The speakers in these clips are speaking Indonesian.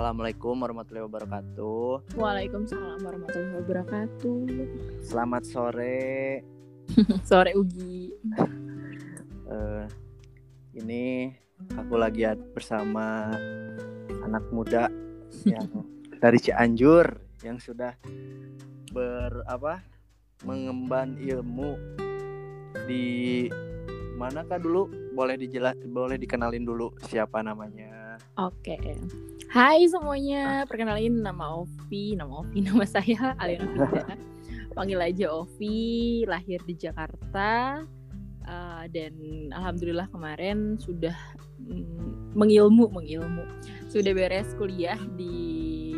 Assalamualaikum warahmatullahi wabarakatuh. Waalaikumsalam warahmatullahi wabarakatuh. Selamat sore. Sore Ugi. Eh, ini aku lagi bersama anak muda yang dari Cianjur yang sudah ber apa mengemban ilmu di manakah dulu boleh dijelas boleh dikenalin dulu siapa namanya Oke. Hai semuanya, perkenalin nama Ovi, nama Ovi, nama saya Aliana. Panggil aja Ovi, lahir di Jakarta. eh, dan alhamdulillah kemarin sudah mm, mengilmu, mengilmu. Sudah beres kuliah di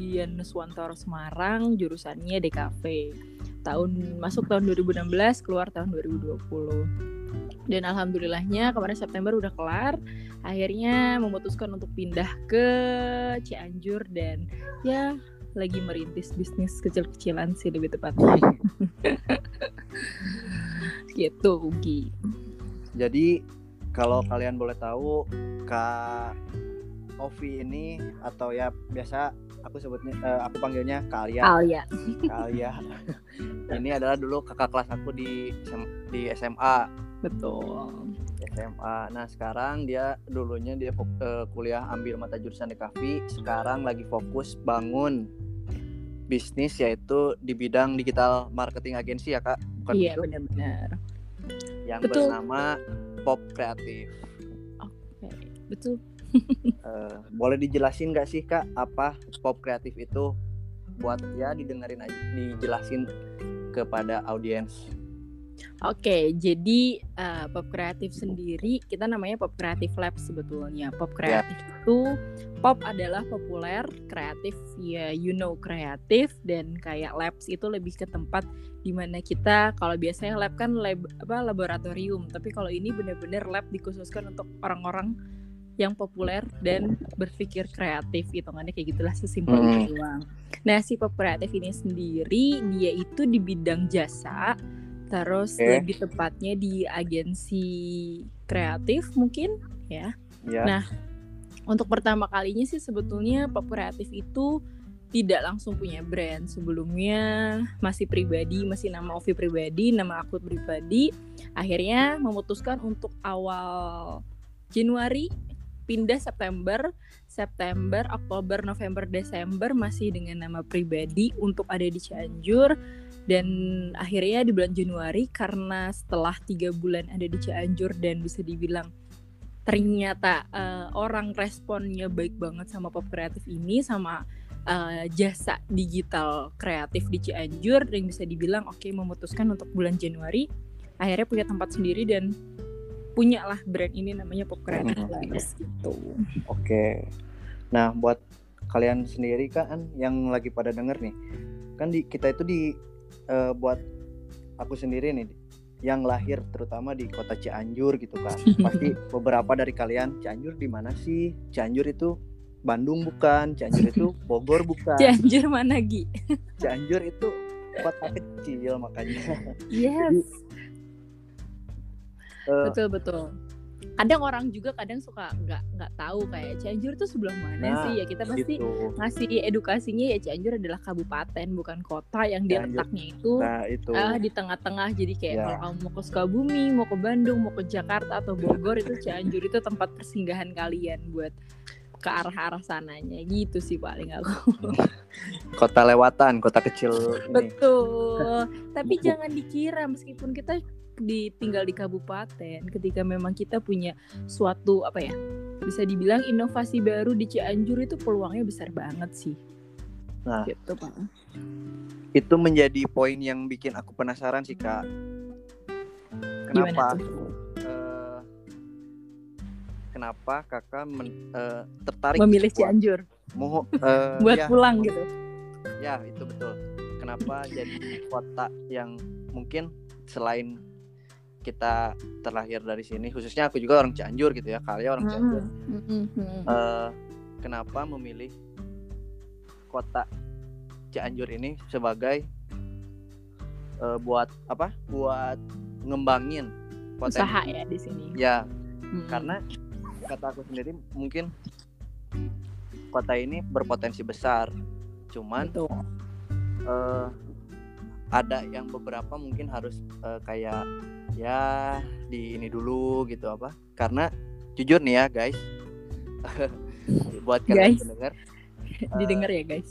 Dian Nuswantoro Semarang, jurusannya DKV. Tahun masuk tahun 2016, keluar tahun 2020. Dan alhamdulillahnya kemarin September udah kelar. Akhirnya memutuskan untuk pindah ke Cianjur dan ya lagi merintis bisnis kecil-kecilan sih lebih tepatnya. gitu Ugi. Jadi kalau kalian boleh tahu Kak Ovi ini atau ya biasa aku sebutnya eh, aku panggilnya Kalian. Alia. Kalian. ini adalah dulu kakak kelas aku di di SMA. Betul. SMA. Nah, sekarang dia dulunya dia eh, kuliah ambil mata jurusan DKV, sekarang lagi fokus bangun bisnis yaitu di bidang digital marketing agensi ya, Kak. Bukan Iya benar-benar. yang betul. bernama Pop Kreatif. Oke, betul. Eh, boleh dijelasin nggak sih kak apa pop kreatif itu buat ya didengerin aja dijelasin kepada audiens Oke, jadi uh, Pop Kreatif sendiri kita namanya Pop Kreatif Lab sebetulnya. Pop Kreatif itu pop adalah populer, kreatif ya you know kreatif dan kayak labs itu lebih ke tempat di mana kita kalau biasanya lab kan lab apa laboratorium, tapi kalau ini benar-benar lab dikhususkan untuk orang-orang yang populer dan berpikir kreatif hitungannya kayak gitulah sesimpel Hmm. itu doang. Nah si pop kreatif ini sendiri dia itu di bidang jasa Terus Oke. lebih tepatnya di agensi kreatif mungkin ya. ya Nah, Untuk pertama kalinya sih sebetulnya pop kreatif itu tidak langsung punya brand. Sebelumnya masih pribadi, masih nama Ovi pribadi, nama aku pribadi. Akhirnya memutuskan untuk awal Januari pindah September, September, Oktober, November, Desember masih dengan nama pribadi untuk ada di Cianjur dan akhirnya di bulan Januari karena setelah tiga bulan ada di Cianjur dan bisa dibilang ternyata eh, orang responnya baik banget sama pop kreatif ini sama eh, jasa digital kreatif di Cianjur yang bisa dibilang oke memutuskan untuk bulan Januari akhirnya punya tempat sendiri dan punya lah brand ini namanya pop kreatif. Labs gitu. oke nah buat kalian sendiri kan yang lagi pada denger nih kan di kita itu di eh, buat aku sendiri nih yang lahir terutama di kota Cianjur gitu kan. Pasti beberapa dari kalian Cianjur di mana sih? Cianjur itu Bandung bukan? Cianjur itu Bogor bukan? Cianjur mana Gi? Cianjur itu kota kecil makanya. Yes. Eh, betul betul kadang orang juga kadang suka nggak nggak tahu kayak Cianjur tuh sebelah mana Nah, sih ya kita pasti gitu. ngasih edukasinya ya Cianjur adalah kabupaten bukan kota yang dia Cianjur. letaknya itu Nah itu ah, di tengah-tengah jadi kayak Ya. kalau kamu mau ke Sukabumi mau ke Bandung mau ke Jakarta atau Bogor itu Cianjur itu tempat persinggahan kalian buat ke arah-arah sananya gitu sih paling aku kota lewatan, kota kecil ini. Betul. Tapi jangan dikira meskipun kita di tinggal di kabupaten, ketika memang kita punya suatu apa ya? Bisa dibilang inovasi baru di Cianjur itu peluangnya besar banget sih. Nah. gitu, Pak. Itu menjadi poin yang bikin aku penasaran sih kak. Kenapa? Eh, kenapa kakak men- eh, tertarik Memilih buat, Cianjur mau eh, buat ya, pulang gitu. ya itu betul. Kenapa jadi kota yang mungkin selain kita terlahir dari sini, khususnya aku juga orang Cianjur gitu ya, kalian orang Cianjur. Hmm, eh, kenapa memilih kota Cianjur ini sebagai eh, buat apa? Buat ngembangin potensi Usaha ya di sini. ya Hmm. karena kata aku sendiri mungkin kota ini berpotensi besar cuman Betul. eh, ada yang beberapa mungkin harus eh, kayak ya di ini dulu gitu apa karena jujur nih ya guys buat kalian Guys. pendengar Didengar ya guys.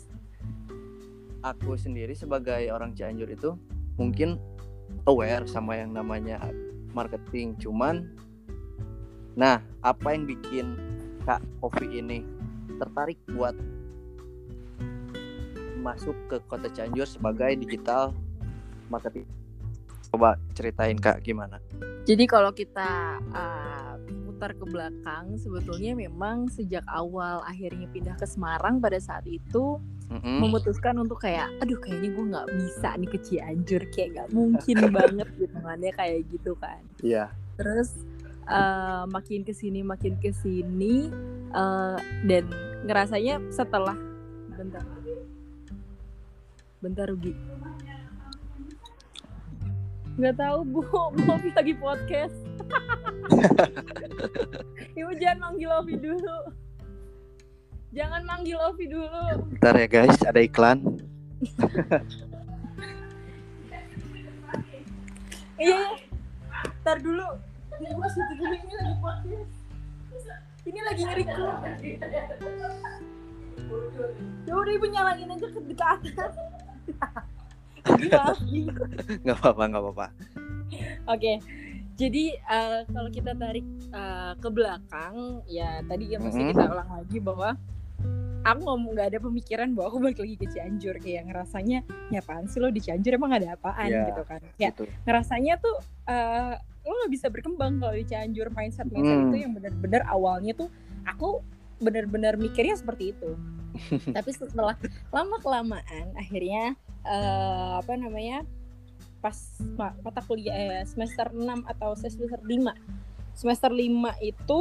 aku sendiri sebagai orang Cianjur itu mungkin aware sama yang namanya marketing cuman nah apa yang bikin Kak Ovi ini tertarik buat masuk ke kota Cianjur sebagai digital marketing coba ceritain Kak gimana Jadi kalau kita uh, putar ke belakang, sebetulnya memang sejak awal akhirnya pindah ke Semarang pada saat itu Mm-mm. memutuskan untuk kayak, aduh kayaknya gue nggak bisa nih ke Cianjur, kayak nggak mungkin banget gitu kayak gitu kan. iya Terus uh, makin ke sini makin ke sini uh, dan ngerasanya setelah bentar, bentar rugi. Nggak tahu bu, bu Ovi lagi podcast. Ibu jangan manggil Ovi dulu. Jangan manggil Ovi dulu. Bentar ya guys ada iklan Iya, iya. Ntar dulu. Ibu situ dulu ini lagi podcast. Ini lagi nge-record. Ya udah ibu nyalain aja ke atas. Gila. nggak apa-apa nggak apa-apa Oke. Jadi eh, kalau kita tarik eh, ke belakang, ya tadi yang mesti Mhm. kita ulang lagi bahwa aku ngomong nggak ada pemikiran bahwa aku balik lagi ke Cianjur kayak ngerasanya ya apaan sih lo di Cianjur emang ada apaan Iya. gitu kan ya gitu ngerasanya tuh eh, lo nggak bisa berkembang kalau di Cianjur mindset mindset Hmm. itu yang benar-benar awalnya tuh aku benar-benar mikirnya seperti itu tapi setelah lama kelamaan akhirnya eh, apa namanya pas ma- mata kuliah eh, semester 6 atau semester 5 semester 5 itu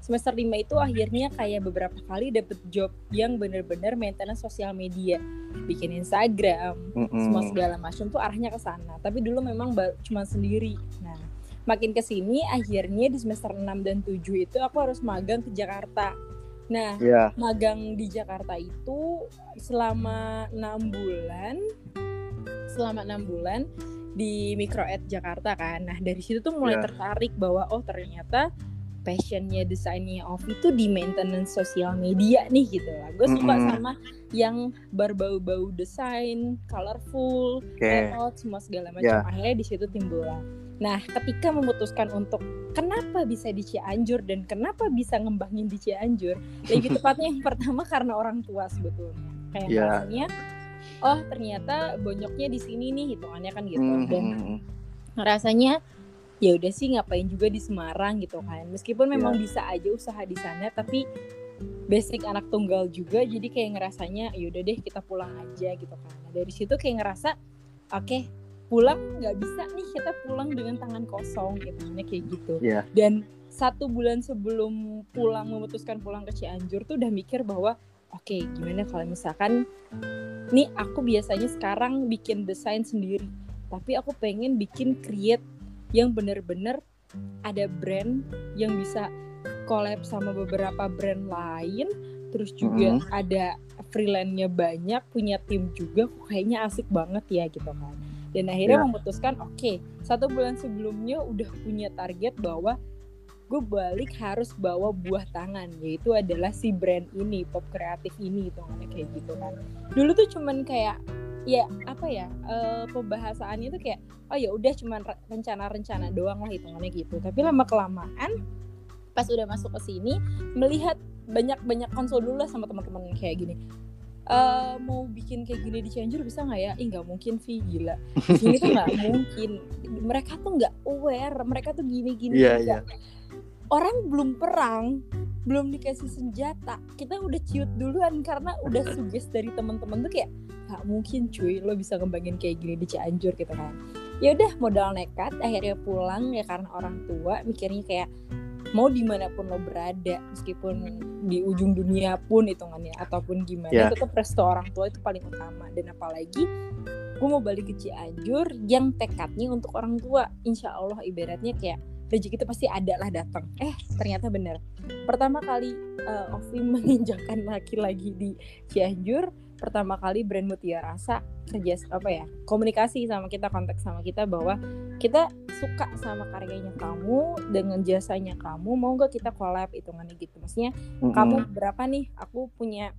semester 5 itu akhirnya kayak beberapa kali dapet job yang bener-bener maintenance sosial media bikin Instagram Mm-mm. semua segala macam tuh arahnya ke sana. Tapi dulu memang cuma sendiri. Nah, makin ke sini akhirnya di semester 6 dan 7 itu aku harus magang ke Jakarta. Nah, Iya, magang di Jakarta itu selama enam bulan selama enam bulan di Microed Jakarta kan. Nah, dari situ tuh mulai Ya. tertarik bahwa oh ternyata passionnya desainnya Ovi itu di maintenance sosial media nih gitu lah. Gue suka Mm-mm. sama yang berbau-bau desain, colorful, oke. layout semua segala macam Ya. akhirnya di situ timbul lah. Nah, ketika memutuskan untuk kenapa bisa di Cianjur dan kenapa bisa ngembangin di Cianjur, lebih tepatnya yang pertama karena orang tua sebetulnya. Kayak Ya. rasanya oh ternyata bonyoknya di sini nih hitungannya kan gitu. Mm, Dan mm, mm. rasanya ya udah sih ngapain juga di Semarang gitu kan. Meskipun memang Ya. bisa aja usaha di sana tapi basic anak tunggal juga jadi kayak ngerasanya ya udah deh kita pulang aja gitu kan. Nah, dari situ kayak ngerasa oke pulang nggak bisa nih kita pulang dengan tangan kosong gitu kayak gitu. Iya. Dan satu bulan sebelum pulang memutuskan pulang ke Cianjur tuh udah mikir bahwa oke gimana kalau misalkan nih aku biasanya sekarang bikin desain sendiri tapi aku pengen bikin create yang bener-bener ada brand yang bisa collab sama beberapa brand lain terus juga ada freelance-nya banyak punya tim juga kayaknya asik banget ya gitu kan dan akhirnya Ya. memutuskan oke satu bulan sebelumnya udah punya target bahwa gue balik harus bawa buah tangan yaitu adalah si brand ini pop kreatif ini gitu kayak gitu kan. Dulu tuh cuman kayak ya apa ya eh, pembahasannya tuh kayak oh ya udah cuman re- rencana-rencana doang lah hitungannya gitu. Tapi lama kelamaan pas udah masuk ke sini melihat banyak-banyak konsol dulu lah sama teman-teman kayak gini eh mau bikin kayak gini di Cianjur bisa nggak ya? Ih nggak mungkin Vi gila. Di sini tuh nggak mungkin. Mereka tuh nggak aware. Mereka tuh gini-gini. Iya, juga. iya. Orang belum perang, belum dikasih senjata, kita udah ciut duluan karena udah suges dari teman-teman tuh kayak nggak mungkin cuy lo bisa ngembangin kayak gini di Cianjur gitu kan. Ya udah modal nekat, akhirnya pulang ya karena orang tua mikirnya kayak mau di mana pun lo berada meskipun di ujung dunia pun hitungannya ataupun gimana Ya. tetap resto orang tua itu paling utama. Dan apalagi gue mau balik ke Cianjur yang tekadnya untuk orang tua. Insya Allah ibaratnya kayak rezeki itu pasti ada lah datang. Eh ternyata bener. Pertama kali uh, Ovi menginjakan laki lagi di Cianjur pertama kali brand Mutiara Rasa kerja apa ya komunikasi sama kita konteks sama kita bahwa kita suka sama karyanya kamu dengan jasanya kamu mau gak kita collab hitungannya gitu maksudnya mm -hmm. kamu berapa nih aku punya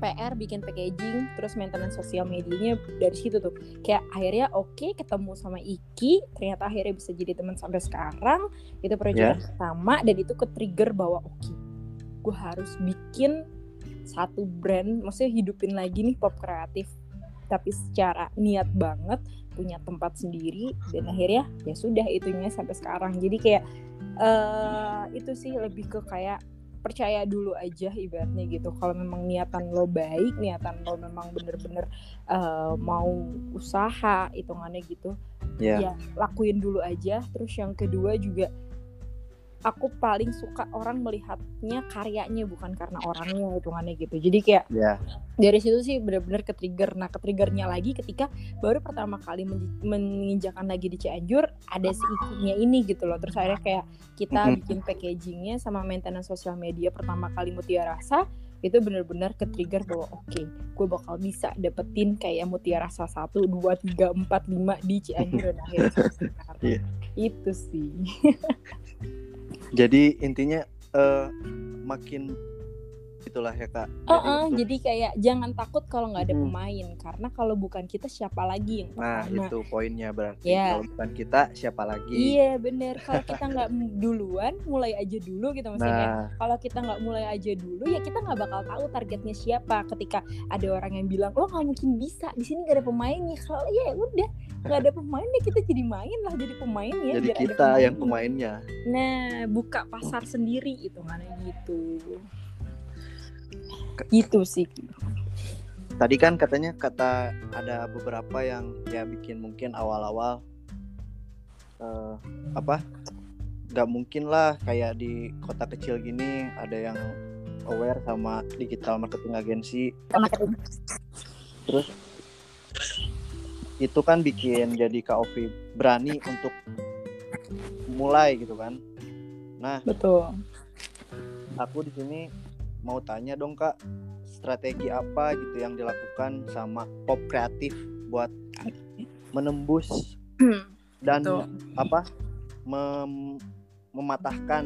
PR bikin packaging terus maintenance sosial medianya dari situ tuh kayak akhirnya oke okay, ketemu sama Iki ternyata akhirnya bisa jadi teman sampai sekarang itu proyek yeah. pertama dan itu ke trigger bahwa oke okay, gue harus bikin satu brand maksudnya hidupin lagi nih pop kreatif. Tapi secara niat banget punya tempat sendiri dan akhirnya ya sudah itunya sampai sekarang. Jadi kayak uh, itu sih lebih ke kayak percaya dulu aja ibaratnya gitu. Kalau memang niatan lo baik niatan lo memang bener-bener uh, mau usaha hitungannya gitu yeah. ya lakuin dulu aja. Terus yang kedua juga aku paling suka orang melihatnya karyanya bukan karena orangnya hitungannya gitu. Jadi kayak yeah. dari situ sih benar-benar ke trigger nah ke triggernya lagi ketika baru pertama kali menginjakan lagi di Cianjur ada si ikinya ini gitu loh. Terus akhirnya kayak kita bikin packagingnya sama maintenance sosial media pertama kali Mutiara Rasa itu benar-benar ke trigger bahwa oke okay, gue bakal bisa dapetin kayak Mutiara Rasa satu dua tiga empat lima di Cianjur. Dan akhirnya yeah. itu sih jadi intinya uh, makin itulah ya kak. Uh -uh, jadi, jadi kayak jangan takut kalau nggak ada hmm. pemain karena kalau bukan kita siapa lagi yang pertama. Nah itu poinnya berarti yeah. kalau bukan kita siapa lagi. Iya bener kalau kita nggak duluan mulai aja dulu gitu maksudnya. Nah. Kalau kita nggak mulai aja dulu ya kita nggak bakal tahu targetnya siapa ketika ada orang yang bilang lo nggak mungkin bisa di sini gak ada pemainnya kalau ya udah nggak ada pemainnya kita jadi main lah jadi pemain ya. Jadi kita pemain. yang pemainnya. Nah buka pasar sendiri itu mana gitu itu sih tadi kan katanya kata ada beberapa yang ya bikin mungkin awal-awal uh, apa nggak mungkin lah kayak di kota kecil gini ada yang aware sama digital marketing agency terus itu kan bikin jadi KOV berani untuk mulai gitu kan. Nah betul. aku di sini mau tanya dong kak strategi apa gitu yang dilakukan sama pop kreatif buat menembus hmm, dan Betul. apa mem mematahkan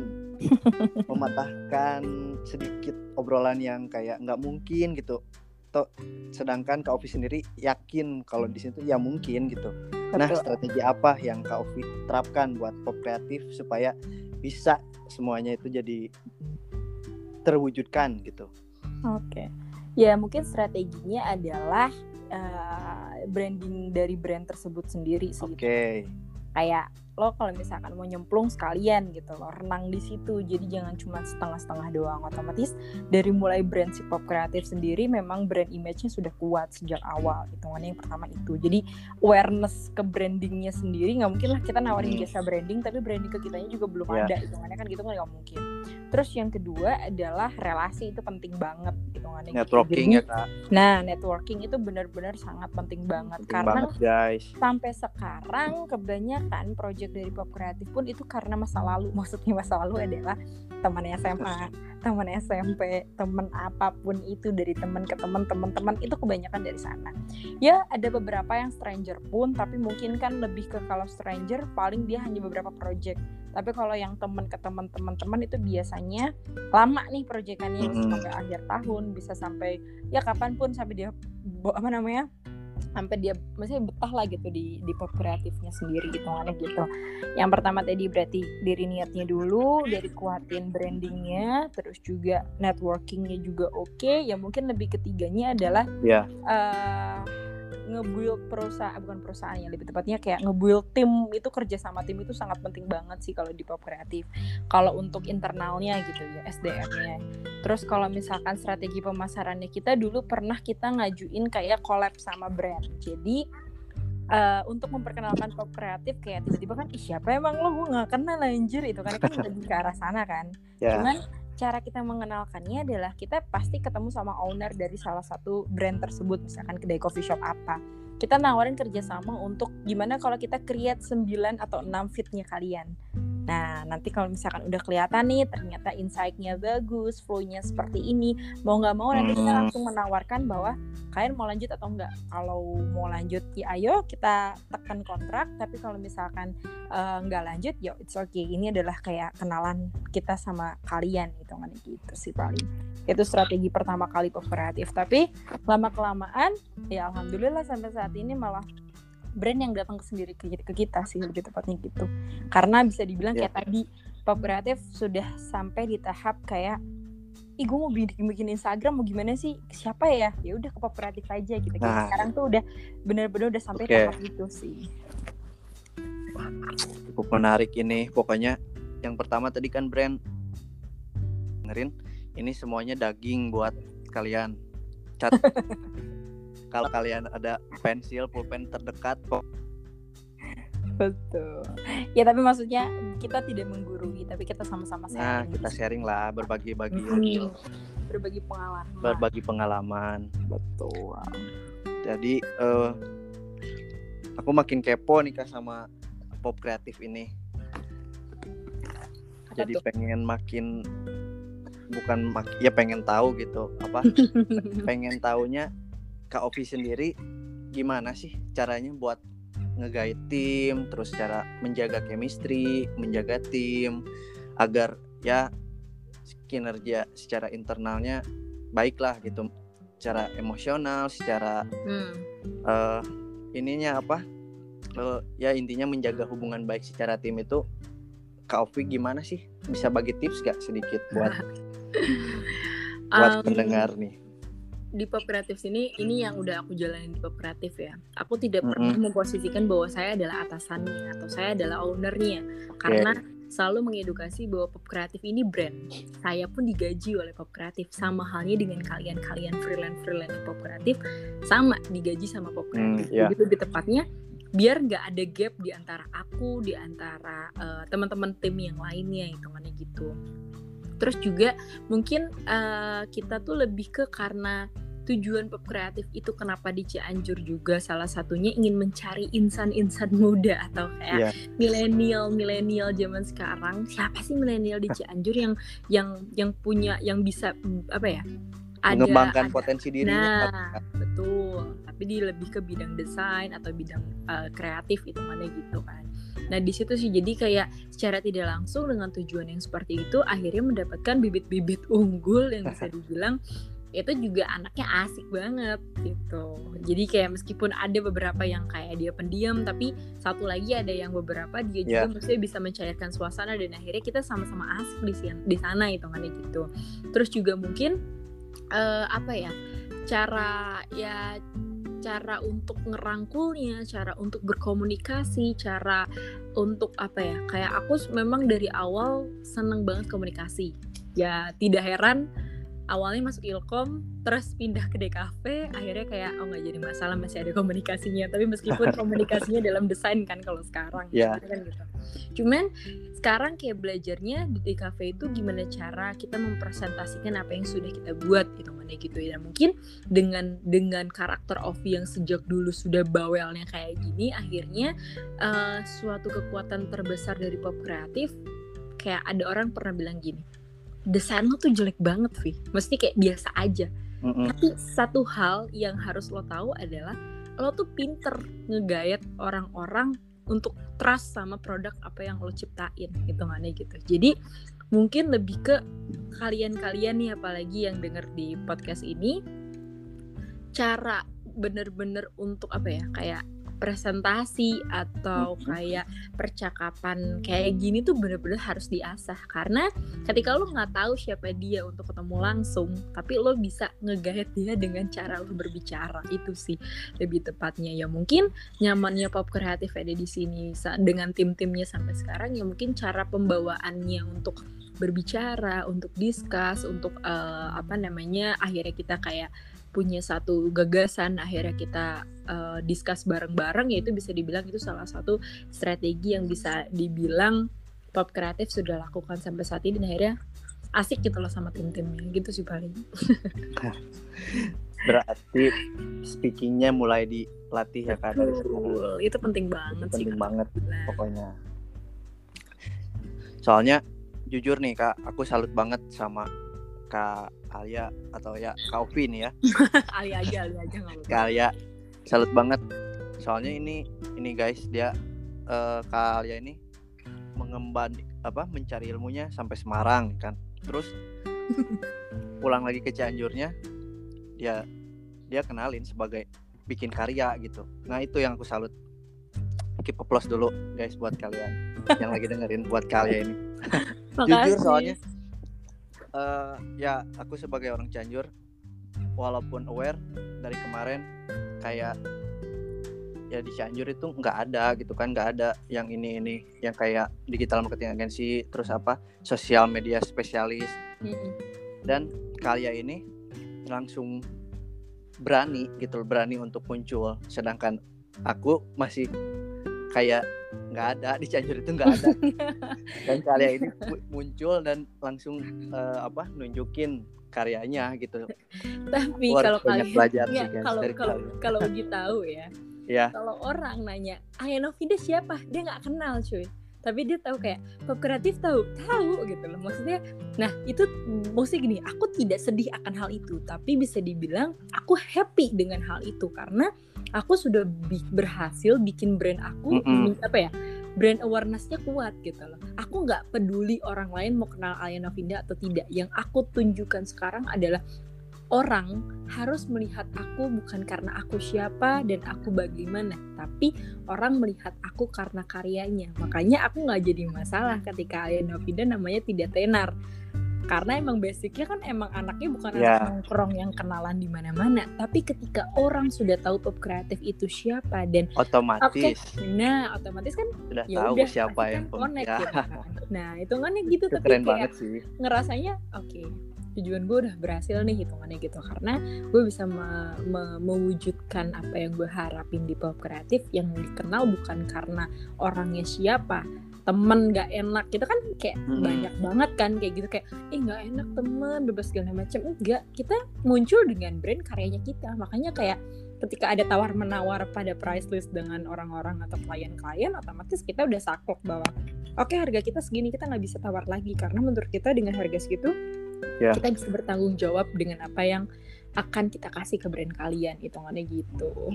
mematahkan sedikit obrolan yang kayak nggak mungkin gitu Toh, sedangkan Kak Ovi sendiri yakin kalau di situ ya mungkin gitu. Betul. Nah, strategi apa yang Kak Ovi terapkan buat pop kreatif supaya bisa semuanya itu jadi terwujudkan gitu. Oke. Okay. Ya mungkin strateginya adalah uh, branding dari brand tersebut sendiri sih. Oke. Okay. Kayak lo kalau misalkan mau nyemplung sekalian gitu lo renang di situ jadi jangan cuma setengah-setengah doang otomatis dari mulai brand si pop kreatif sendiri memang brand image-nya sudah kuat sejak awal hitungannya yang pertama itu jadi awareness ke brandingnya sendiri nggak mungkin lah kita nawarin hmm. jasa branding tapi branding ke kitanya juga belum yeah. ada hitungannya kan gitu kan nggak mungkin Terus yang kedua adalah relasi itu penting banget hitungannya. Networking gitu. ya kak. Nah networking itu benar-benar sangat penting banget penting karena banget, guys. sampai sekarang kebanyakan project dari pop kreatif pun itu karena masa lalu. Maksudnya masa lalu adalah teman SMA, teman SMP, teman apa pun itu dari teman ke teman, teman-teman itu kebanyakan dari sana. Ya ada beberapa yang stranger pun, tapi mungkin kan lebih ke kalau stranger paling dia hanya beberapa project tapi kalau yang teman ke teman teman-teman itu biasanya lama nih proyekannya mm -hmm. sampai akhir tahun bisa sampai ya kapan pun sampai dia apa namanya sampai dia masih betah lah gitu di di pop kreatifnya sendiri gitu hitungannya gitu. Yang pertama tadi berarti dari niatnya dulu, dari kuatin brandingnya, terus juga networkingnya juga oke. Okay. Ya mungkin lebih ketiganya adalah yeah. Iya. uh, ngebuild perusahaan bukan perusahaan ya lebih tepatnya kayak ngebuild tim. Itu kerja sama tim itu sangat penting banget sih kalau di pop kreatif. Kalau untuk internalnya gitu ya SDM-nya terus kalau misalkan strategi pemasarannya kita dulu pernah kita ngajuin kayak collab sama brand. Jadi uh, untuk memperkenalkan pop kreatif kayak tiba-tiba kan Ih, siapa emang lo? Gue nggak kenal anjir itu kan kan lebih ke arah sana kan. Yeah. cuman cara kita mengenalkannya adalah kita pasti ketemu sama owner dari salah satu brand tersebut misalkan kedai coffee shop apa. Kita nawarin kerjasama untuk gimana kalau kita create 9 atau 6 fitnya kalian Nah, nanti kalau misalkan udah kelihatan nih, ternyata insight-nya bagus, flow-nya seperti ini, mau nggak mau nanti kita Hmm. langsung menawarkan bahwa kalian mau lanjut atau enggak. Kalau mau lanjut, ya ayo kita tekan kontrak. Tapi kalau misalkan eh, nggak lanjut, ya it's okay. Ini adalah kayak kenalan kita sama kalian, gitu kan gitu sih paling. Itu strategi pertama kali kooperatif. Tapi lama kelamaan, ya alhamdulillah sampai saat ini malah brand yang datang ke sendiri ke, ke kita sih lebih tepatnya gitu. Karena bisa dibilang Ya. kayak tadi pop kreatif sudah sampai di tahap kayak ih gue mau bikin bikin Instagram mau gimana sih? Siapa ya? Ya udah ke pop kreatif aja gitu. Nah. sekarang tuh udah bener-bener udah sampai Oke. tahap itu sih. Cukup menarik ini. Pokoknya yang pertama tadi kan brand. Dengerin ini semuanya daging buat kalian. Cat kalau kalian ada pensil pulpen terdekat. Kok betul. Ya tapi maksudnya kita tidak menggurui tapi kita sama-sama nah sharing. kita sharing lah berbagi-bagi Mm-mm. berbagi pengalaman. Berbagi pengalaman. Betul. Jadi eh aku makin kepo nih kak sama pop kreatif ini. Apa jadi tuh? pengen makin bukan mak ya pengen tahu gitu apa? Pengen taunya Kak Ovi sendiri gimana sih caranya buat ngegait tim terus cara menjaga chemistry menjaga tim agar ya kinerja secara internalnya baiklah gitu secara emosional secara Hmm. eh, ininya apa Eh, ya intinya menjaga hubungan baik secara tim itu Kak Ovi gimana sih bisa bagi tips gak sedikit buat buat Um, pendengar nih di pop kreatif sini ini yang udah aku jalanin di pop kreatif ya. Aku tidak Mm-mm. pernah memposisikan bahwa saya adalah atasannya atau saya adalah ownernya. Karena selalu mengedukasi bahwa pop kreatif ini brand. Saya pun digaji oleh pop kreatif sama halnya dengan kalian-kalian freelance freelance pop kreatif sama digaji sama pop Hmm, kreatif ya. jadi lebih tepatnya biar nggak ada gap di antara aku di antara eh, teman-teman tim yang lainnya hitungannya gitu terus juga mungkin eh, kita tuh lebih ke karena tujuan pop kreatif itu kenapa di Cianjur juga salah satunya ingin mencari insan-insan muda atau kayak Iya. milenial milenial zaman sekarang siapa sih milenial di Cianjur yang yang yang punya yang bisa apa ya ada mengembangkan ada- potensi dirinya Nah, betul. Tapi di lebih ke bidang desain atau bidang uh, kreatif hitungannya gitu kan. Nah, di situ sih jadi kayak secara tidak langsung dengan tujuan yang seperti itu akhirnya mendapatkan bibit-bibit unggul yang bisa dibilang itu juga anaknya asik banget gitu. Jadi kayak meskipun ada beberapa yang kayak dia pendiam tapi satu lagi ada yang beberapa dia juga Ya. maksudnya bisa mencairkan suasana dan akhirnya kita sama-sama asik di di sana hitungannya gitu. Terus juga mungkin eh, apa ya cara ya cara untuk ngerangkulnya, cara untuk berkomunikasi, cara untuk apa ya kayak aku memang dari awal seneng banget komunikasi. Ya tidak heran awalnya masuk ilkom terus pindah ke DKV akhirnya kayak oh nggak jadi masalah masih ada komunikasinya. Tapi meskipun komunikasinya dalam desain kan kalau sekarang Ya. kan gitu cuman sekarang kayak belajarnya di DKV itu gimana cara kita mempresentasikan apa yang sudah kita buat gitu mana gitu ya. Mungkin dengan dengan karakter Ovi yang sejak dulu sudah bawelnya kayak gini akhirnya eh, suatu kekuatan terbesar dari pop kreatif kayak ada orang pernah bilang gini desain lo tuh jelek banget Vi. Mesti kayak biasa aja. Mm-mm. tapi satu hal yang harus lo tahu adalah lo tuh pinter ngegayat orang-orang untuk trust sama produk apa yang lo ciptain hitungannya gitu. Jadi mungkin lebih ke kalian-kalian nih apalagi yang denger di podcast ini cara bener-bener untuk apa ya kayak presentasi atau kayak percakapan kayak gini tuh bener-bener harus diasah. Karena ketika lo nggak tahu siapa dia untuk ketemu langsung tapi lo bisa ngegayat dia dengan cara lo berbicara. Itu sih lebih tepatnya. Ya mungkin nyamannya pop kreatif ada di sini dengan tim-timnya sampai sekarang ya mungkin cara pembawaannya untuk berbicara untuk discuss untuk eh, apa namanya akhirnya kita kayak punya satu gagasan akhirnya kita eh, discuss bareng-bareng ya itu bisa dibilang itu salah satu strategi yang bisa dibilang pop kreatif sudah lakukan sampai saat ini dan akhirnya asik gitu loh sama tim-timnya. Gitu sih paling. Berarti speakingnya mulai dilatih ya. Betul, itu penting Itu banget sih penting Kak. banget Nah, pokoknya. Soalnya jujur nih kak aku salut banget sama kak Alia atau ya nih ya. Alia aja Alia aja nggak apa-apa. Alia salut banget. Soalnya ini ini guys dia eh, kak Alia ini mengemban apa mencari ilmunya sampai Semarang kan. Terus pulang lagi ke Cianjurnya dia dia kenalin sebagai bikin karya gitu. Nah itu yang aku salut. Keep applause dulu guys buat kalian yang lagi dengerin buat kalian ini. Jujur Makasih. soalnya eh, ya aku sebagai orang Cianjur walaupun aware dari kemarin kayak ya di Cianjur itu nggak ada gitu kan nggak ada yang ini ini yang kayak digital marketing agency terus apa sosial media spesialis Mm-mm. dan Kalia ini langsung berani gitu berani untuk muncul sedangkan aku masih kayak nggak ada di Cianjur itu nggak ada dan Kalia ini mu- muncul dan langsung eh, apa nunjukin karyanya gitu Tapi Gua kalau kalian belajar sih, ya, guys, kalau kalau kalian. kalau Ugi tahu ya, ya kalau orang nanya Aya Novida siapa, dia nggak kenal cuy. Tapi dia tahu kayak pop kreatif tahu, tahu gitu loh. Maksudnya, nah itu maksudnya gini, aku tidak sedih akan hal itu, tapi bisa dibilang aku happy dengan hal itu karena aku sudah bi- berhasil bikin brand aku Mm-mm. apa ya brand awarenessnya kuat gitu loh. Aku nggak peduli orang lain mau kenal Alia Novinda atau tidak. Yang aku tunjukkan sekarang adalah orang harus melihat aku bukan karena aku siapa dan aku bagaimana, tapi orang melihat aku karena karyanya. Makanya aku nggak jadi masalah ketika Alia Novinda namanya tidak tenar. Karena emang basicnya kan emang anaknya bukan Ya. anak nongkrong yang kenalan di mana-mana, tapi ketika orang sudah tahu pop kreatif itu siapa dan otomatis Nah, otomatis kan sudah ya tahu udah siapa pasti yang kan connect ya. gitu kan. Nah, hitungannya gitu Itu tapi keren kayak banget sih ngerasanya oke. Tujuan gue udah berhasil nih hitungannya gitu. Karena gue bisa me- me- mewujudkan apa yang gue harapin di pop kreatif yang dikenal bukan karena orangnya siapa temen gak enak. Gitu kan kayak Mm-mm. banyak banget kan kayak gitu. Kayak ih nggak enak temen bebas segala macam enggak kita muncul dengan brand karyanya kita. Makanya kayak ketika ada tawar menawar pada price list dengan orang-orang atau klien-klien otomatis kita udah saklek bahwa oke harga kita segini kita nggak bisa tawar lagi. Karena menurut kita dengan harga segitu Ya. kita bisa bertanggung jawab dengan apa yang akan kita kasih ke brand kalian hitungannya gitu.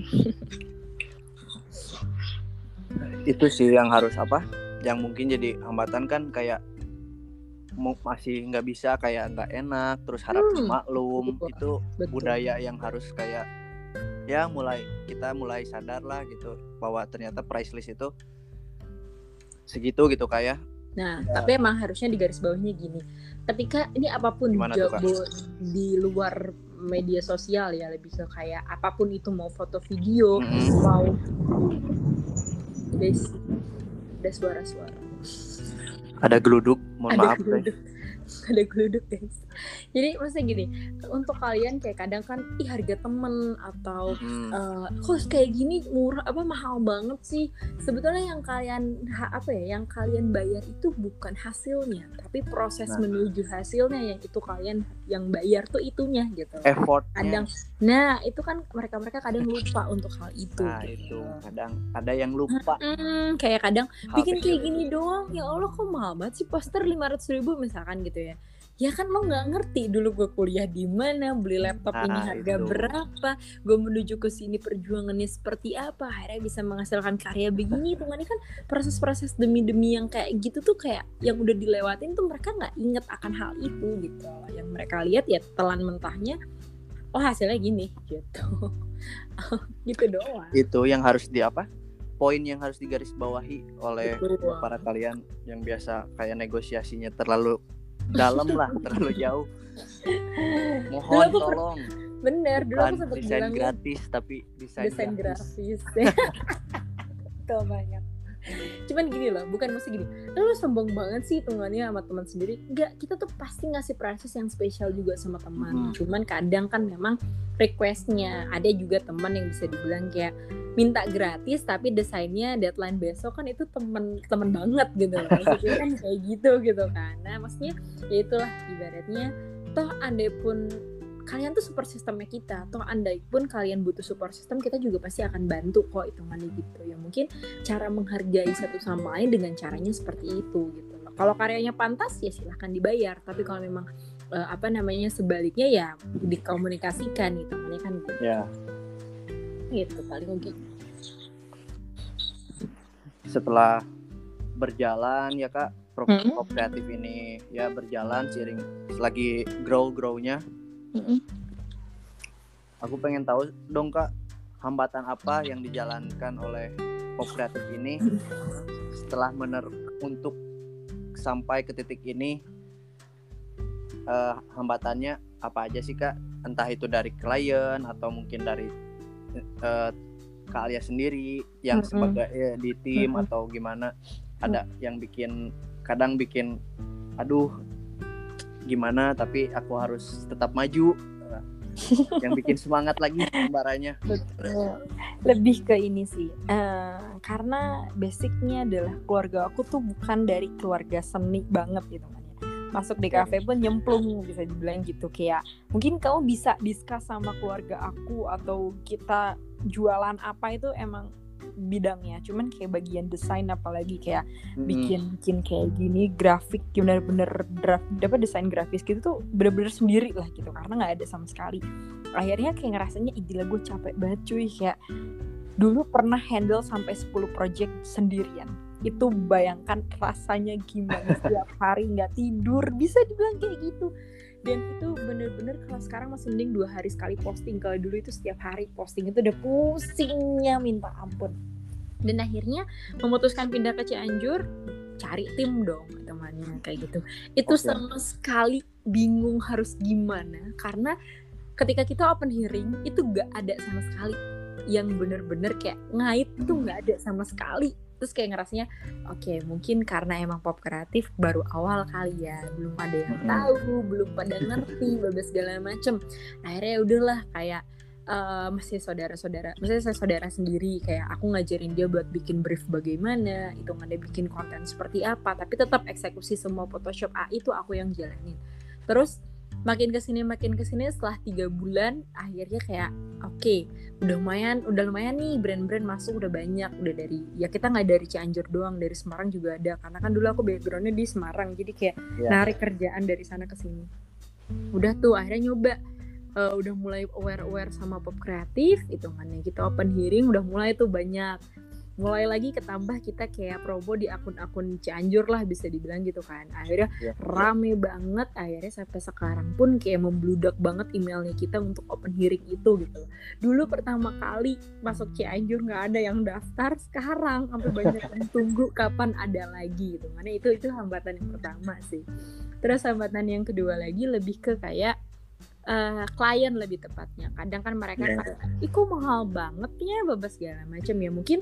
Itu sih yang harus apa? Yang mungkin jadi hambatan kan kayak mau masih nggak bisa kayak nggak enak terus harap Hmm, maklum. betul. itu betul. budaya yang harus kayak ya mulai kita mulai sadar lah gitu bahwa ternyata price list itu segitu gitu kayak Nah, Ya. tapi emang harusnya di garis bawahnya gini. Ketika ini apa pun Gimana jabo di luar media sosial ya, lebih ke kayak apa pun itu mau foto video, Mm-mm. mau guys, ada suara-suara. ada geluduk mohon ada maaf geluduk. ada geluduk guys. Jadi maksudnya gini, untuk kalian kayak kadang kan ih harga temen atau Hmm, eh kok kayak gini murah apa mahal banget sih? Sebetulnya yang kalian ha- apa ya yang kalian bayar itu bukan hasilnya tapi proses Nah. menuju hasilnya yang itu kalian yang bayar tuh itunya gitu. Effortnya. Kadang nah itu kan mereka mereka kadang lupa untuk hal itu nah gitu. itu. Kadang ada yang lupa. Hmm, kayak kadang hal bikin kayak gini doang ya Allah kok mahal banget sih? Poster 500 ribu misalkan gitu ya ya kan lo nggak ngerti dulu gue kuliah di mana beli laptop ini Nah, harga itu. berapa gue menuju ke sini perjuangannya seperti apa akhirnya bisa menghasilkan karya begini itu kan proses-proses demi-demi yang kayak gitu tuh kayak yang udah dilewatin tuh mereka nggak inget akan hal itu gitu. Yang mereka lihat ya telan mentahnya oh hasilnya gini gitu. Gitu doang. Itu yang harus di apa? Poin yang harus digarisbawahi oleh Betul. para kalian yang biasa kayak negosiasinya terlalu dalam lah terlalu jauh. Mohon Dulu tolong. Bener dulu aku sempat desain bilang gratis tapi desain, desain gratis. grafis. Tuh banyak cuman gini loh bukan mesti gini. Lu sombong banget sih hitungannya sama teman sendiri? Enggak kita tuh pasti ngasih prices yang spesial juga sama teman. Mhm. cuman kadang kan memang requestnya ada juga teman yang bisa dibilang kayak minta gratis tapi desainnya deadline besok kan itu temen temen banget gitu loh. Maksudnya kan kayak gitu gitu kan. Nah maksudnya ya itulah ibaratnya toh andai pun kalian tuh support sistemnya kita. Toh andai pun kalian butuh support system kita juga pasti akan bantu kok hitungannya gitu. Ya mungkin cara menghargai satu sama lain dengan caranya seperti itu gitu. Loh kalau karyanya pantas ya silahkan dibayar. Tapi kalau memang uh, apa namanya sebaliknya ya dikomunikasikan gitu. Makanya kan gitu. ya. Gitu paling gitu setelah berjalan ya kak pro kreatif ini ya berjalan seiring lagi grow grownya Mm-mm. aku pengen tahu dong kak hambatan apa yang dijalankan oleh pop kreatif ini setelah mener untuk sampai ke titik ini eh, hambatannya apa aja sih kak entah itu dari klien atau mungkin dari eh, kak Alia sendiri yang Mm-mm. sebagai eh, di tim Mm-mm. atau gimana ada yang bikin kadang bikin aduh gimana tapi aku harus tetap maju yang bikin semangat lagi gambarannya Betul. Lebih ke ini sih, eh, karena basicnya adalah keluarga aku tuh bukan dari keluarga seni banget gitu kan ya. Masuk di kafe pun nyemplung bisa dibilang gitu kayak mungkin kamu bisa diskus sama keluarga aku atau kita jualan apa itu emang bidangnya. Cuman kayak bagian desain apalagi kayak Mm-mm. bikin bikin kayak gini grafik bener-bener draft dapat desain grafis gitu tuh bener-bener sendiri lah gitu. Karena nggak ada sama sekali. Akhirnya kayak ngerasanya ih gila gue capek banget cuy. Kayak dulu pernah handle sampai 10 project sendirian. Itu bayangkan rasanya gimana setiap hari nggak tidur. Bisa dibilang kayak gitu dan itu bener-bener kalau sekarang masih mending dua hari sekali posting. Kalau dulu itu setiap hari posting itu udah pusingnya minta ampun. Dan akhirnya memutuskan pindah ke Cianjur cari tim dong temannya kayak gitu. Itu Oke. sama sekali bingung harus gimana karena ketika kita open hearing itu gak ada sama sekali yang bener-bener kayak ngait itu nggak ada sama sekali terus kayak ngerasanya oke mungkin karena emang pop kreatif baru awal kali ya belum ada yang tahu belum pada ngerti babas segala macem. Akhirnya ya udahlah kayak eh, masih saudara-saudara maksudnya saya saudara sendiri kayak aku ngajarin dia buat bikin brief bagaimana hitungannya bikin konten seperti apa tapi tetap eksekusi semua Photoshop AI itu aku yang jalanin. Terus makin ke sini makin ke sini setelah tiga bulan akhirnya kayak oke udah lumayan udah lumayan nih brand-brand masuk udah banyak. Udah dari ya kita nggak dari Cianjur doang dari Semarang juga ada. Karena kan dulu aku backgroundnya di Semarang jadi kayak Ya. narik kerjaan dari sana ke sini. Udah tuh akhirnya nyoba. Eh, udah mulai aware aware sama pop kreatif hitungannya kita open hearing udah mulai tuh banyak mulai lagi ketambah kita kayak promo di akun-akun Cianjur lah bisa dibilang gitu kan. Akhirnya Ya. rame banget akhirnya sampai sekarang pun kayak membludak banget emailnya kita untuk open hearing itu gitu. Dulu pertama kali masuk Cianjur nggak ada yang daftar sekarang sampai banyak yang tunggu kapan ada lagi gitu. Mana itu itu hambatan yang pertama sih. Terus hambatan yang kedua lagi lebih ke kayak eh, klien lebih tepatnya. Kadang kan mereka Iya. kayak ih kok mahal banget ya? Babas segala macam. Ya mungkin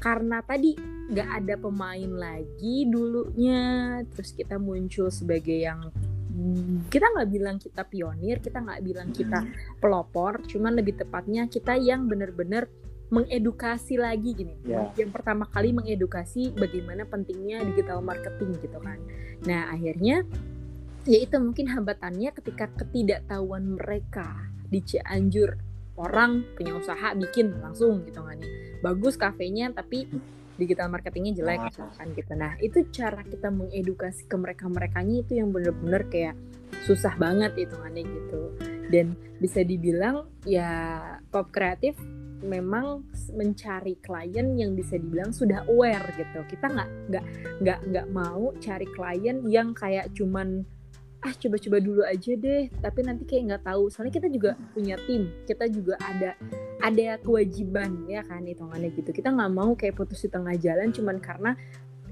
karena tadi nggak ada pemain lagi dulunya. Terus kita muncul sebagai yang hmm, kita nggak bilang kita pionir kita nggak bilang kita pelopor cuman lebih tepatnya kita yang benar-benar mengedukasi lagi gini. Ya. yang pertama kali mengedukasi bagaimana pentingnya digital marketing gitu kan. Nah akhirnya ya itu mungkin hambatannya ketika ketidaktahuan mereka di Cianjur orang punya usaha bikin langsung gitu kan nih bagus kafenya tapi digital marketingnya jelek misalkan gitu nah itu cara kita mengedukasi ke mereka merekanya itu yang bener-bener kayak susah banget hitungannya gitu. Dan bisa dibilang ya pop kreatif memang mencari klien yang bisa dibilang sudah aware gitu. Kita nggak nggak nggak nggak mau cari klien yang kayak cuman ah coba-coba dulu aja deh. Tapi nanti kayak nggak tahu. Soalnya kita juga punya tim. Kita juga ada ada kewajiban ya kan hitungannya gitu. Kita nggak mau kayak putus di tengah jalan cuman karena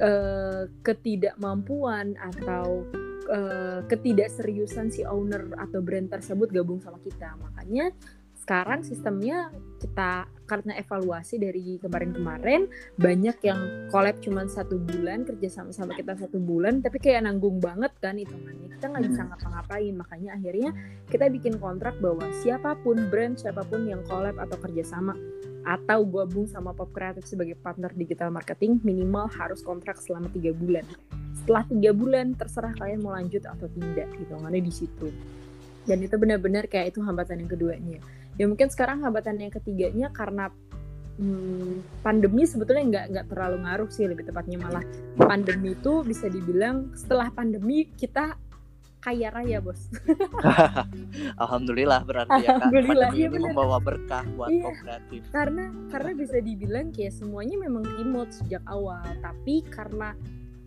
eh, ketidakmampuan atau eh, ketidakseriusan si owner atau brand tersebut gabung sama kita. Makanya sekarang sistemnya kita karena evaluasi dari kemarin-kemarin banyak yang collab cuman satu bulan kerja sama sama kita satu bulan tapi kayak nanggung banget kan hitungannya. Kita nggak bisa Hmm. ngapa-ngapain makanya akhirnya kita bikin kontrak bahwa siapa pun brand siapa pun yang collab atau kerjasama atau gabung sama pop kreatif sebagai partner digital marketing minimal harus kontrak selama tiga bulan. Setelah tiga bulan terserah kalian mau lanjut atau tidak hitungannya di situ. Dan itu benar-benar kayak itu hambatan yang keduanya ya mungkin sekarang hambatan yang ketiganya karena hmm, pandemi sebetulnya nggak nggak terlalu ngaruh sih lebih tepatnya malah pandemi itu bisa dibilang setelah pandemi kita kaya raya bos Alhamdulillah berarti ya kak Alhamdulillah, pandemi iya ini bener. membawa berkah buat Iya. kooperatif karena karena bisa dibilang kayak semuanya memang remote sejak awal tapi karena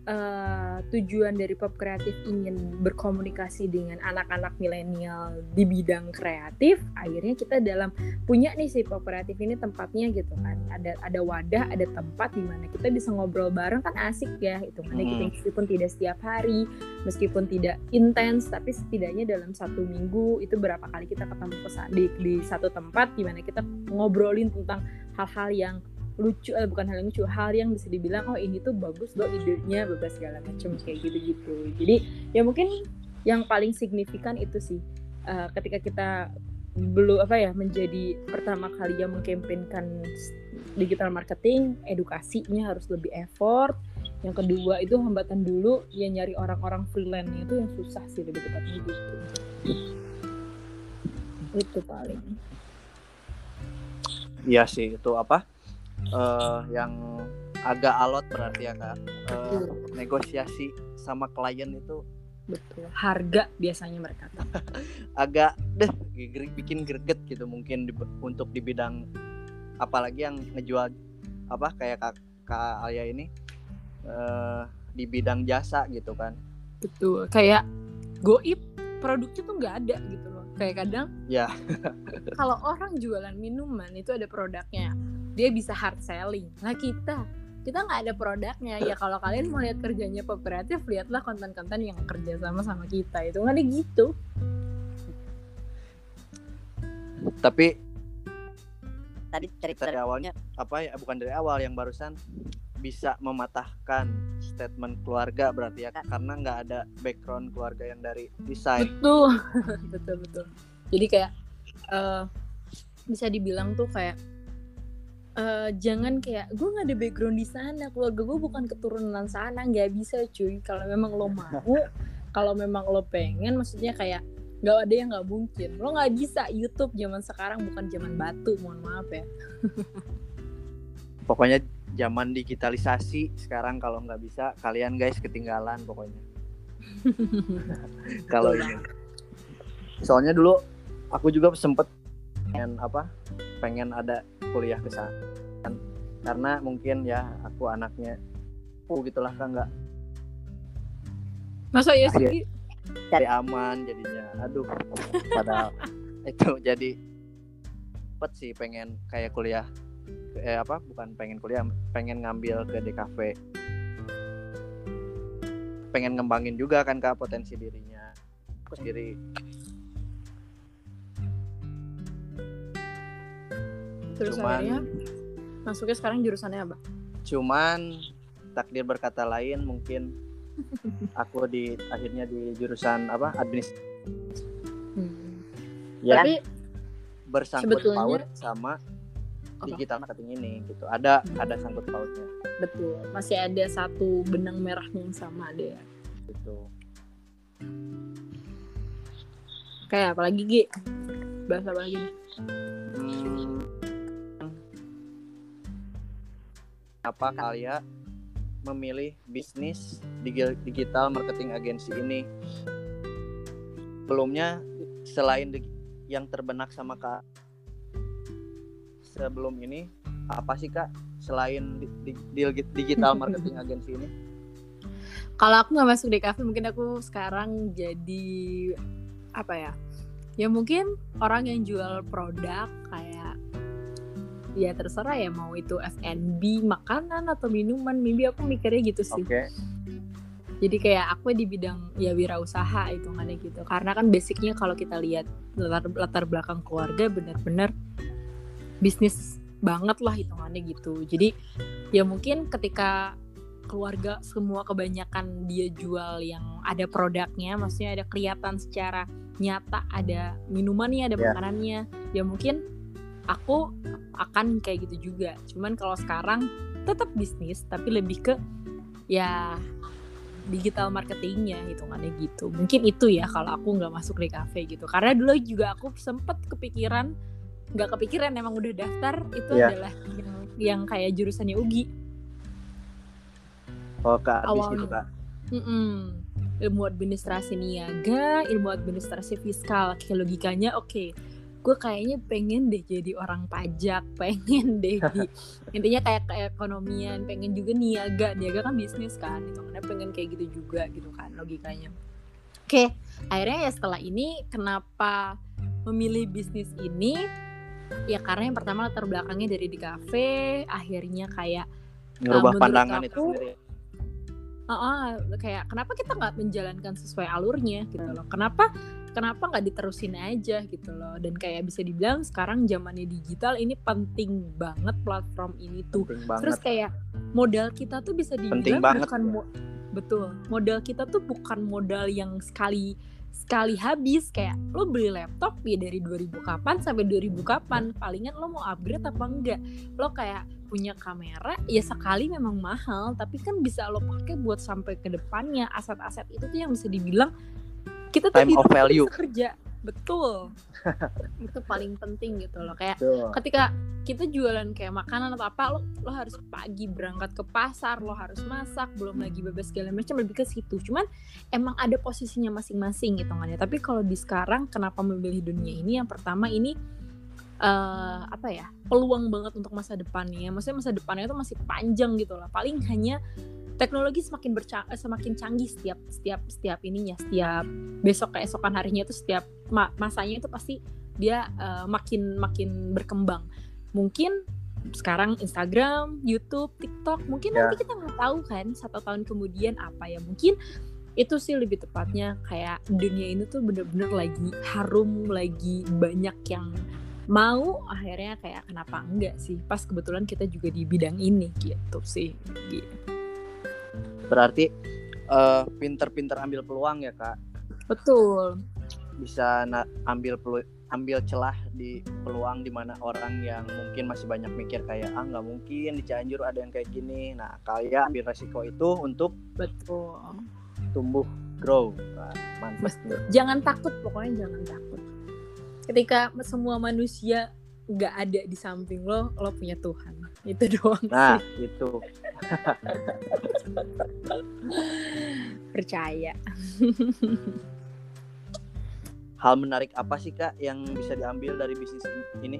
eh, tujuan dari pop kreatif ingin berkomunikasi dengan anak-anak milenial di bidang kreatif akhirnya kita dalam punya nih si pop kreatif ini tempatnya gitu kan ada ada wadah ada tempat di mana kita bisa ngobrol bareng kan asik ya itu kita Hmm. meskipun tidak setiap hari meskipun tidak intens tapi setidaknya dalam satu minggu itu berapa kali kita ketemu di, di satu tempat di mana kita ngobrolin tentang hal-hal yang lucu eh, bukan hal yang lucu hal yang bisa dibilang oh ini tuh bagus loh idenya bebas segala macam kayak gitu-gitu. Jadi ya mungkin yang paling signifikan itu sih eh, ketika kita belum apa ya menjadi pertama kali yang mengkampanyekan digital marketing edukasinya harus lebih effort. Yang kedua itu hambatan dulu ya nyari orang-orang freelance itu yang susah sih lebih tepatnya gitu. Itu paling. Iya sih itu apa eh yang agak alot berarti ya kak. Betul. negosiasi sama klien itu betul. Harga biasanya mereka. agak deh bikin greget gitu mungkin di- untuk di bidang apalagi yang ngejual apa kayak kak, kak Alia ini eh di bidang jasa gitu kan. Betul. Kayak goib produknya tuh nggak ada gitu loh. Kayak kadang Ya. kalau orang jualan minuman itu ada produknya dia bisa hard selling. Nah kita kita nggak ada produknya. Ya kalau kalian mau lihat kerjanya kooperatif lihatlah konten-konten yang kerja sama sama kita. Itu nggak ada gitu. Tapi tadi cerita dari awalnya apa ya bukan dari awal yang barusan bisa mematahkan statement keluarga berarti ya karena nggak ada background keluarga yang dari desain. Betul. Betul betul. Jadi kayak eh, bisa dibilang tuh kayak eh, jangan kayak gue nggak ada background di sana keluarga gue bukan keturunan sana nggak bisa cuy. Kalau memang lo mau kalau memang lo pengen maksudnya kayak nggak ada yang nggak mungkin. Lo nggak bisa YouTube zaman sekarang bukan zaman batu mohon maaf ya. Pokoknya zaman digitalisasi sekarang kalau nggak bisa kalian guys ketinggalan pokoknya. Kalau ini. soalnya dulu aku juga sempet pengen apa pengen ada kuliah ke sana. Kan, karena mungkin ya aku anaknya oh gitulah kan nggak. Masa ya Iya. sih? Cari aman jadinya. Aduh padahal itu jadi cepet sih pengen kayak kuliah eh apa bukan pengen kuliah pengen ngambil ke DKV pengen ngembangin juga kan kak potensi dirinya. Aku sendiri terus Cuman- akhirnya masuknya sekarang jurusannya apa? Cuman takdir berkata lain mungkin aku di akhirnya di jurusan apa? Administrasi Hmm. ya tapi bersangkut sebetulnya- paut sama Apa? digital marketing ini gitu. Ada ada sangkut pautnya. Betul. Masih ada satu benang merahnya yang sama deh gitu. Kayak apalagi Gi? Bahasa apa lagi? Nih? Hmm, apa kalian memilih bisnis digi- digital marketing agensi ini? Sebelumnya selain yang terbenak sama kak sebelum ini apa sih kak selain di, di- di- digital marketing agensi ini? kalau aku nggak masuk di kafe mungkin aku sekarang jadi apa ya ya mungkin orang yang jual produk kayak ya terserah ya mau itu F&B makanan atau minuman maybe aku mikirnya gitu sih. Oke, jadi kayak aku di bidang ya wirausaha itu gitu. Karena kan basicnya kalau kita lihat latar, latar belakang keluarga benar-benar bisnis banget lah hitungannya gitu. Jadi ya mungkin ketika keluarga semua kebanyakan dia jual yang ada produknya maksudnya ada kelihatan secara nyata ada minumannya ada Ya. makanannya ya mungkin aku akan kayak gitu juga cuman kalau sekarang tetap bisnis tapi lebih ke ya digital marketingnya hitungannya gitu mungkin itu ya kalau aku nggak masuk di cafe gitu karena dulu juga aku sempet kepikiran nggak kepikiran emang udah daftar itu Iya. adalah yang yang kayak jurusannya Ugi Oh, ke Awalnya. gitu, Kak. Mm-mm. ilmu administrasi niaga ilmu administrasi fiskal kayak logikanya oke gue kayaknya pengen deh jadi orang pajak pengen deh di intinya kayak keekonomian pengen juga niaga niaga kan bisnis kan itu mana pengen kayak gitu juga gitu kan logikanya oke akhirnya ya setelah ini kenapa memilih bisnis ini ya karena yang pertama latar belakangnya dari di kafe akhirnya kayak Ngerubah menurut pandangan itu aku- sendiri. Ah, ah, kayak kenapa kita nggak menjalankan sesuai alurnya gitu loh? Kenapa kenapa nggak diterusin aja gitu loh? Dan kayak bisa dibilang sekarang zamannya digital ini penting banget platform ini tuh. Penting banget. Terus kayak modal kita tuh bisa Penting dibilang banget. bukan mo- betul. Modal kita tuh bukan modal yang sekali sekali habis kayak lo beli laptop ya dari 2000 kapan sampai 2000 kapan palingan lo mau upgrade apa enggak lo kayak punya kamera ya sekali memang mahal tapi kan bisa lo pakai buat sampai ke depannya aset-aset itu tuh yang bisa dibilang kita tuh Time of hidup value. kerja betul. Itu paling penting gitu loh. Kayak Tuh. ketika kita jualan kayak makanan atau apa lo lo harus pagi berangkat ke pasar lo harus masak belum lagi bebas segala macam lebih ke situ. Cuman emang ada posisinya masing-masing hitungannya tapi kalau di sekarang kenapa memilih dunia ini? Yang pertama ini eh apa ya peluang banget untuk masa depannya. Maksudnya masa depannya itu masih panjang gitu lah paling hanya teknologi semakin berca- eh, semakin canggih setiap setiap setiap ininya setiap besok keesokan harinya itu setiap ma- masanya itu pasti dia eh, makin makin berkembang. Mungkin sekarang Instagram, YouTube, TikTok mungkin Ya. nanti kita nggak tahu kan satu tahun kemudian apa ya. Mungkin itu sih lebih tepatnya kayak dunia ini tuh bener-bener lagi harum lagi banyak yang mau akhirnya kayak kenapa enggak sih pas kebetulan kita juga di bidang ini gitu sih Gitu. Berarti eh, pinter-pinter ambil peluang ya, Kak. betul Bisa na- ambil pelu- ambil celah di peluang di mana orang yang mungkin masih banyak mikir kayak ah nggak mungkin di Cianjur ada yang kayak gini. Nah, kalian ambil resiko itu untuk betul tumbuh grow. Wah, mantap. Jangan takut pokoknya jangan takut ketika semua manusia nggak ada di samping lo lo punya Tuhan. Itu doang Nah, sih itu. Percaya. Hal menarik apa sih Kak yang bisa diambil dari bisnis ini?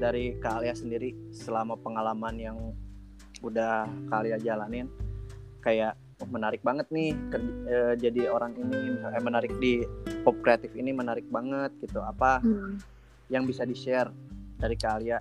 Dari Kak Alia sendiri selama pengalaman yang udah Kak Alia jalanin? Kayak oh, menarik banget nih ker- eh, jadi orang ini misalnya menarik di pop kreatif ini menarik banget gitu. Apa Hmm. yang bisa di-share dari Kak Alia?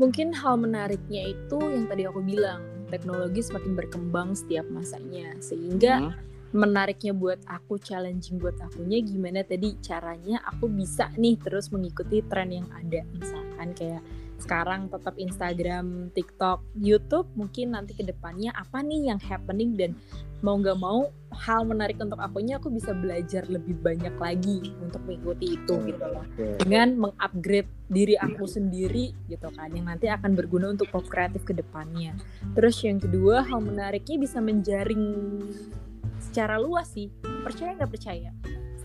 Mungkin hal menariknya itu yang tadi aku bilang, teknologi semakin berkembang setiap masanya. Sehingga Hmm, menariknya buat aku, challenging buat akunya gimana tadi caranya aku bisa nih terus mengikuti tren yang ada. Misalkan kayak sekarang tetap Instagram, TikTok, YouTube, mungkin nanti ke depannya apa nih yang happening dan mau nggak mau hal menarik untuk akunya aku bisa belajar lebih banyak lagi untuk mengikuti itu gitu loh dengan mengupgrade diri aku sendiri gitu kan yang nanti akan berguna untuk pop kreatif ke depannya. Terus yang kedua hal menariknya bisa menjaring secara luas sih. Percaya nggak percaya?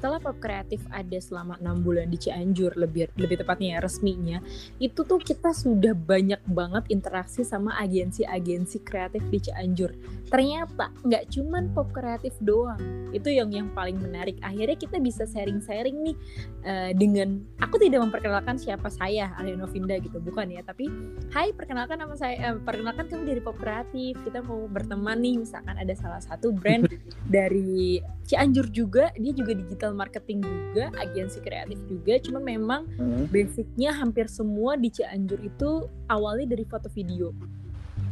Setelah pop kreatif ada selama enam bulan di Cianjur lebih lebih tepatnya ya resminya itu tuh kita sudah banyak banget interaksi sama agensi-agensi kreatif di Cianjur. Ternyata nggak cuman pop kreatif doang. Itu yang yang paling menarik. Akhirnya kita bisa sharing-sharing nih eh, dengan aku tidak memperkenalkan siapa saya Alia Novinda gitu bukan ya tapi Hai perkenalkan nama saya eh, perkenalkan kami dari Pop Kreatif kita mau berteman nih misalkan ada salah satu brand dari Cianjur juga dia juga digital marketing juga agensi kreatif juga cuma memang Hmm. basicnya hampir semua di Cianjur itu awalnya dari foto video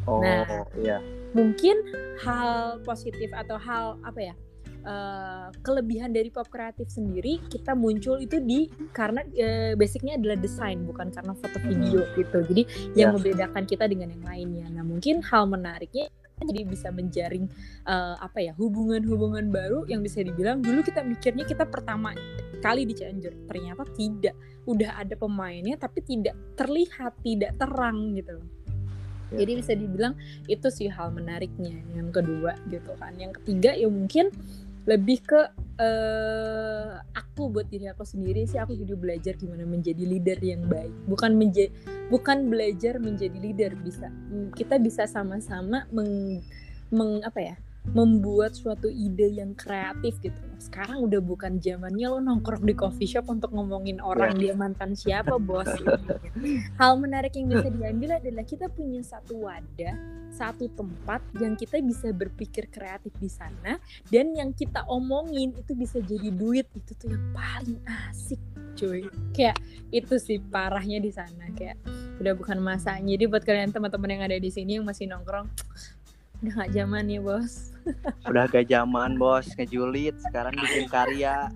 Oh, Nah. iya. mungkin hal positif atau hal apa ya eh, kelebihan dari pop kreatif sendiri kita muncul itu di karena eh, basicnya adalah desain bukan karena foto video gitu jadi yang Ya. membedakan kita dengan yang lainnya nah mungkin hal menariknya jadi bisa menjaring eh, apa ya hubungan-hubungan baru yang bisa dibilang dulu kita mikirnya kita pertama kali di Cianjur ternyata tidak. Udah ada pemainnya tapi tidak terlihat tidak terang gitu loh. Ya. jadi bisa dibilang itu sih hal menariknya. Yang kedua gitu kan. Yang ketiga ya mungkin lebih ke eh aku buat diri aku sendiri sih aku jadi belajar gimana menjadi leader yang baik. Bukan menjadi bukan belajar menjadi leader bisa. Hmm, kita bisa sama-sama meng, meng apa ya membuat suatu ide yang kreatif gitu. Sekarang udah bukan zamannya lo nongkrong di coffee shop untuk ngomongin orang dia mantan siapa bos hal menarik yang bisa diambil adalah kita punya satu wadah satu tempat yang kita bisa berpikir kreatif di sana dan yang kita omongin itu bisa jadi duit. Itu tuh yang paling asik cuy. Kayak itu sih parahnya di sana. Kayak udah bukan masanya. Jadi buat kalian teman-teman yang ada di sini yang masih nongkrong udah gak zaman ya bos? Udah agak zaman bos. Ngejulit, sekarang bikin karya.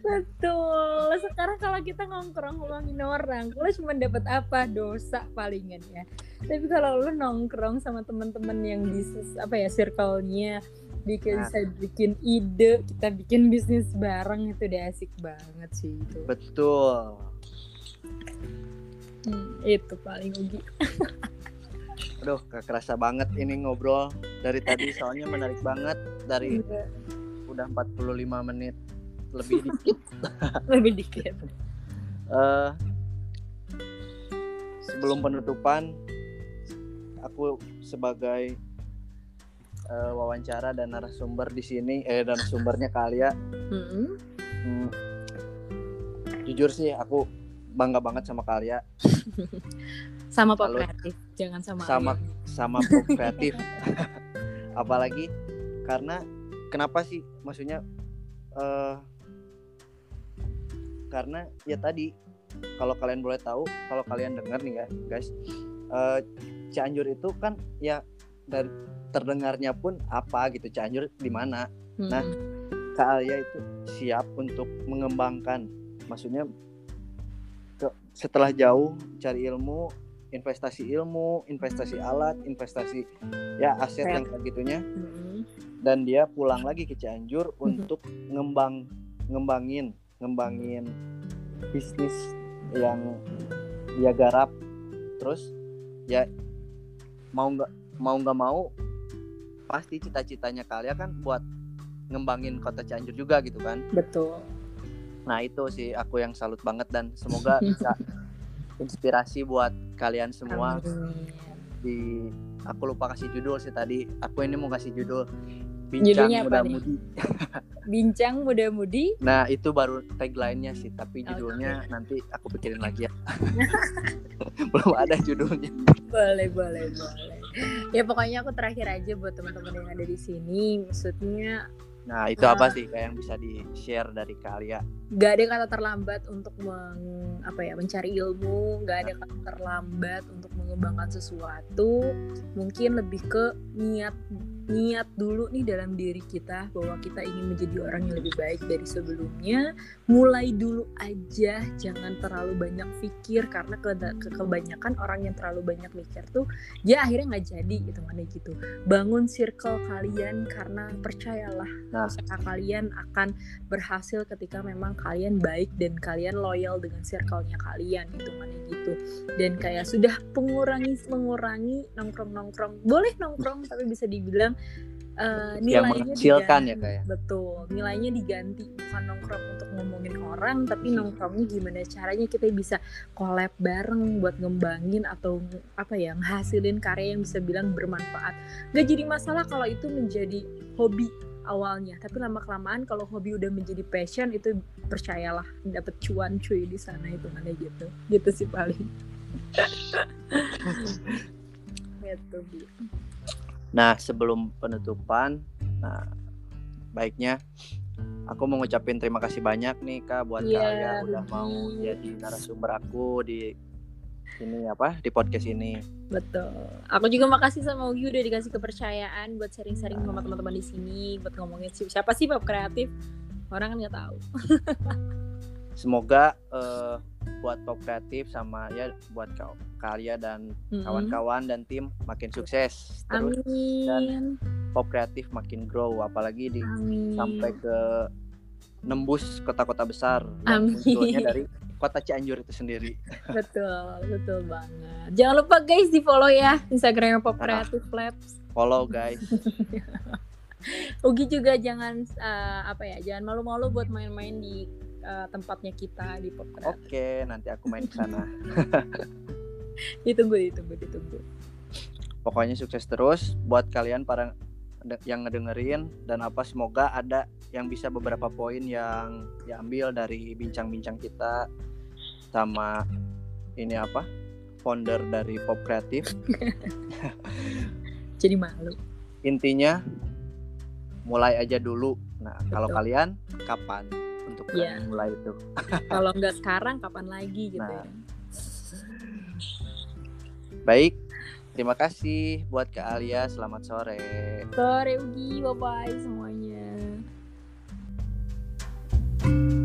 betul. Sekarang kalau kita nongkrong ngomongin orang lo cuma dapat apa? Dosa palingan ya. Tapi kalau lo nongkrong sama teman-teman yang di sis- apa ya circle-nya bikin Nah. bisa bikin ide kita bikin bisnis bareng itu udah asik banget sih itu. Betul. Hmm, itu paling ugi Aduh, gak kerasa banget ini ngobrol dari tadi soalnya menarik banget dari Iya, udah 45 menit lebih dikit. lebih dikit Eh, sebelum penutupan, aku sebagai eh, wawancara dan narasumber di sini, eh dan sumbernya Kalia, Mm-mm. hmm, jujur sih aku bangga banget sama Kalia, sama Salut. kreatif jangan sama sama sama pop kreatif. Apalagi karena kenapa sih? Maksudnya eh karena ya tadi kalau kalian boleh tahu, kalau kalian dengar nih ya guys, eh, Cianjur itu kan ya dari terdengarnya pun apa gitu Cianjur di mana? Mm-mm. nah, Kak Alia itu siap untuk mengembangkan, maksudnya setelah jauh cari ilmu, investasi ilmu, investasi alat, investasi ya aset yang kayak gitunya, Mm-mm. dan dia pulang lagi ke Cianjur untuk ngembang ngembangin ngembangin bisnis yang dia garap. Terus ya mau nggak mau nggak mau pasti cita-citanya kalian kan buat ngembangin kota Cianjur juga gitu kan. Betul nah itu sih aku yang salut banget dan semoga bisa inspirasi buat kalian semua. Amin. di aku lupa kasih judul sih tadi. Aku ini mau kasih judul bincang Judulnya muda mudi. Bincang muda-mudi nah itu baru tagline-nya sih tapi judulnya nanti aku pikirin lagi ya. Belum ada judulnya. Boleh boleh boleh. Ya pokoknya aku terakhir aja buat teman-teman yang ada di sini. Maksudnya nah itu apa sih kayak yang bisa di share dari kalian gak ada kata terlambat untuk meng, apa ya mencari ilmu gak ada kata terlambat untuk mengembangkan sesuatu. Mungkin lebih ke niat niat dulu nih dalam diri kita bahwa kita ingin menjadi orang yang lebih baik dari sebelumnya. Mulai dulu aja jangan terlalu banyak pikir karena ke, ke- kebanyakan orang yang terlalu banyak mikir tuh dia akhirnya nggak jadi gitu mana gitu. Bangun circle kalian karena percayalah Nah. usaha kalian akan berhasil ketika memang kalian baik dan kalian loyal dengan circle-nya kalian gitu mana gitu. Dan kayak sudah mengurangi mengurangi nongkrong nongkrong boleh nongkrong tapi bisa dibilang Yang nilainya mengecilkan ya, diganti. Ya? betul nilainya diganti bukan nongkrong untuk ngomongin orang tapi nongkrongnya gimana caranya kita bisa collab bareng buat ngembangin atau apa ya ngasilin karya yang bisa bilang bermanfaat gak jadi masalah kalau itu menjadi hobi awalnya tapi lama kelamaan kalau hobi udah menjadi passion itu percayalah dapet cuan cuy di sana itu mana gitu gitu sih paling gitu. Nah sebelum penutupan nah baiknya aku mau ngucapin terima kasih banyak nih kak buat Iya, kalian udah mau jadi narasumber aku di ini apa di podcast ini. Betul. Aku juga makasih sama Ugi udah dikasih kepercayaan buat sharing-sharing sama teman-teman di sini buat ngomongin si- siapa sih pop kreatif? Orang kan nggak tahu. Semoga eh, buat pop kreatif sama ya buat kau kalian dan kawan-kawan dan tim makin sukses terus. Amin. Pop kreatif makin grow apalagi di amin. sampai ke nembus kota-kota besar Amin. munculnya dari kota Cianjur itu sendiri. Betul betul banget. Jangan lupa guys di follow ya instagramnya pop Ah. kreatif labs. Follow guys. Ugi juga jangan uh, apa ya jangan malu-malu buat main-main di uh, tempatnya kita di pop Oke, nanti aku main ke sana. ditunggu, ditunggu, ditunggu. Pokoknya sukses terus buat kalian para yang ngedengerin dan apa semoga ada yang bisa beberapa poin yang diambil dari bincang-bincang kita sama ini apa founder dari Pop Kreatif. Jadi malu. Intinya mulai aja dulu. Nah, Betul. kalau kalian kapan untuk iya. yeah. mulai itu. Kalau nggak sekarang kapan lagi gitu nah. ya. Baik, terima kasih buat Kak Alia. Selamat sore. Sore Ugi, bye-bye semuanya. thank you